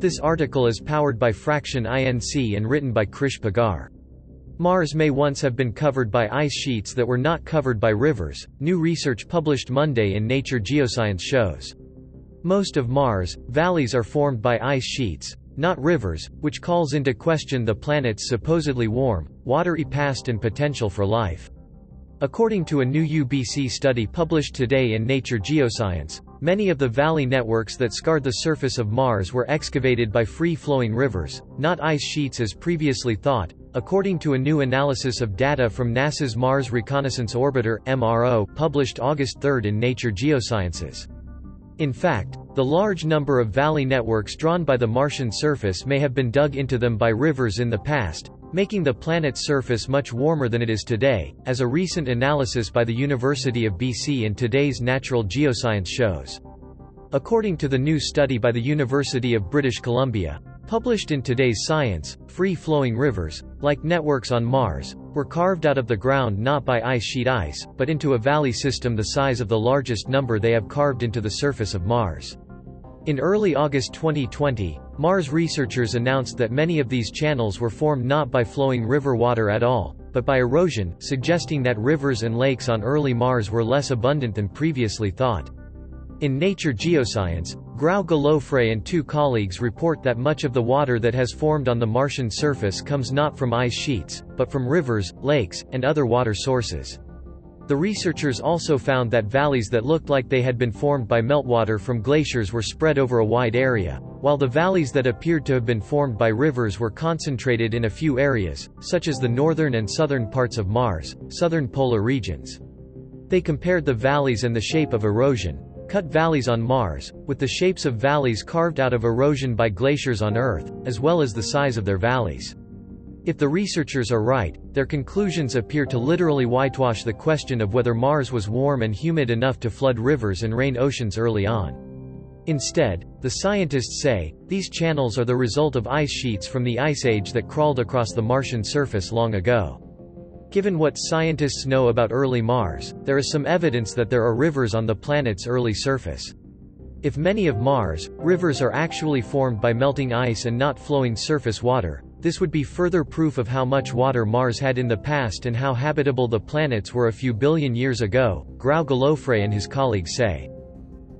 This article is powered by Fraction Inc and written by Krish Pagar. Mars may once have been covered by ice sheets that were not covered by rivers, new research published Monday in Nature Geoscience shows. Most of Mars' valleys are formed by ice sheets, not rivers, which calls into question the planet's supposedly warm, watery past and potential for life. According to a new UBC study published today in Nature Geoscience, many of the valley networks that scarred the surface of Mars were excavated by free-flowing rivers, not ice sheets as previously thought, according to a new analysis of data from NASA's Mars Reconnaissance Orbiter MRO published August 3 in Nature Geosciences. In fact, the large number of valley networks drawn by the Martian surface may have been dug into them by rivers in the past, making the planet's surface much warmer than it is today, as a recent analysis by the University of BC in today's Natural Geoscience shows. According to the new study by the University of British Columbia, published in today's Science, free-flowing rivers, like networks on Mars, were carved out of the ground not by ice sheet ice, but into a valley system the size of the largest number they have carved into the surface of Mars. In early August 2020, Mars researchers announced that many of these channels were formed not by flowing river water at all, but by erosion, suggesting that rivers and lakes on early Mars were less abundant than previously thought. In Nature Geoscience, Grau Galofre and two colleagues report that much of the water that has formed on the Martian surface comes not from ice sheets, but from rivers, lakes, and other water sources. The researchers also found that valleys that looked like they had been formed by meltwater from glaciers were spread over a wide area, while the valleys that appeared to have been formed by rivers were concentrated in a few areas, such as the northern and southern parts of Mars, southern polar regions. They compared the valleys and the shape of erosion, cut valleys on Mars, with the shapes of valleys carved out of erosion by glaciers on Earth, as well as the size of their valleys. If the researchers are right, their conclusions appear to literally whitewash the question of whether Mars was warm and humid enough to flood rivers and rain oceans early on. Instead, the scientists say, these channels are the result of ice sheets from the Ice Age that crawled across the Martian surface long ago. Given what scientists know about early Mars, there is some evidence that there are rivers on the planet's early surface. If many of Mars' rivers are actually formed by melting ice and not flowing surface water, this would be further proof of how much water Mars had in the past and how habitable the planets were a few billion years ago, Grau Galofre and his colleagues say.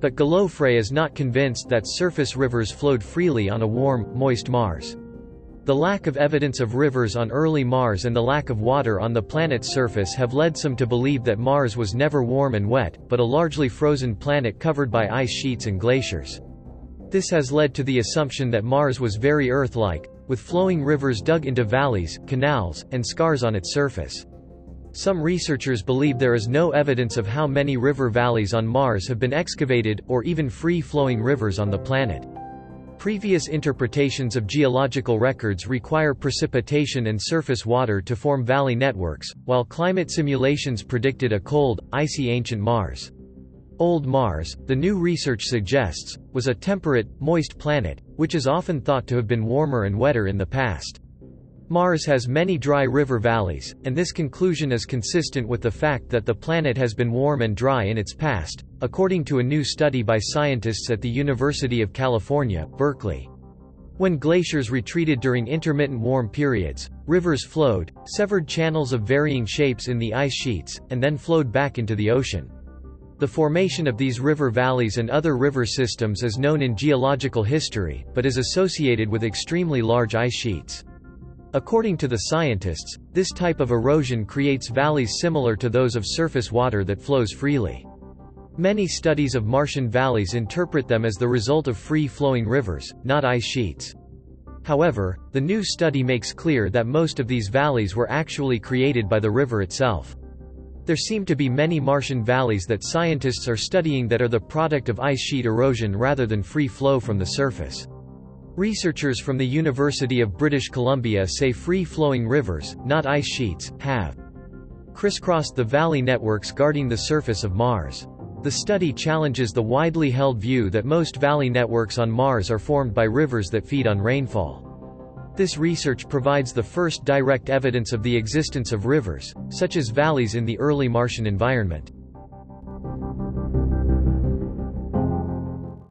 But Galofre is not convinced that surface rivers flowed freely on a warm, moist Mars. The lack of evidence of rivers on early Mars and the lack of water on the planet's surface have led some to believe that Mars was never warm and wet, but a largely frozen planet covered by ice sheets and glaciers. This has led to the assumption that Mars was very Earth-like, with flowing rivers dug into valleys, canals, and scars on its surface. Some researchers believe there is no evidence of how many river valleys on Mars have been excavated, or even free-flowing rivers on the planet. Previous interpretations of geological records require precipitation and surface water to form valley networks, while climate simulations predicted a cold, icy ancient Mars. Old Mars, the new research suggests, was a temperate, moist planet, which is often thought to have been warmer and wetter in the past. Mars has many dry river valleys, and this conclusion is consistent with the fact that the planet has been warm and dry in its past, according to a new study by scientists at the University of California, Berkeley. When glaciers retreated during intermittent warm periods, rivers flowed, severed channels of varying shapes in the ice sheets, and then flowed back into the ocean. The formation of these river valleys and other river systems is known in geological history, but is associated with extremely large ice sheets. According to the scientists, this type of erosion creates valleys similar to those of surface water that flows freely. Many studies of Martian valleys interpret them as the result of free-flowing rivers, not ice sheets. However, the new study makes clear that most of these valleys were actually created by the river itself. There seem to be many Martian valleys that scientists are studying that are the product of ice sheet erosion rather than free flow from the surface. Researchers from the University of British Columbia say free-flowing rivers, not ice sheets, have crisscrossed the valley networks guarding the surface of Mars. The study challenges the widely held view that most valley networks on Mars are formed by rivers that feed on rainfall. This research provides the first direct evidence of the existence of rivers, such as valleys in the early Martian environment.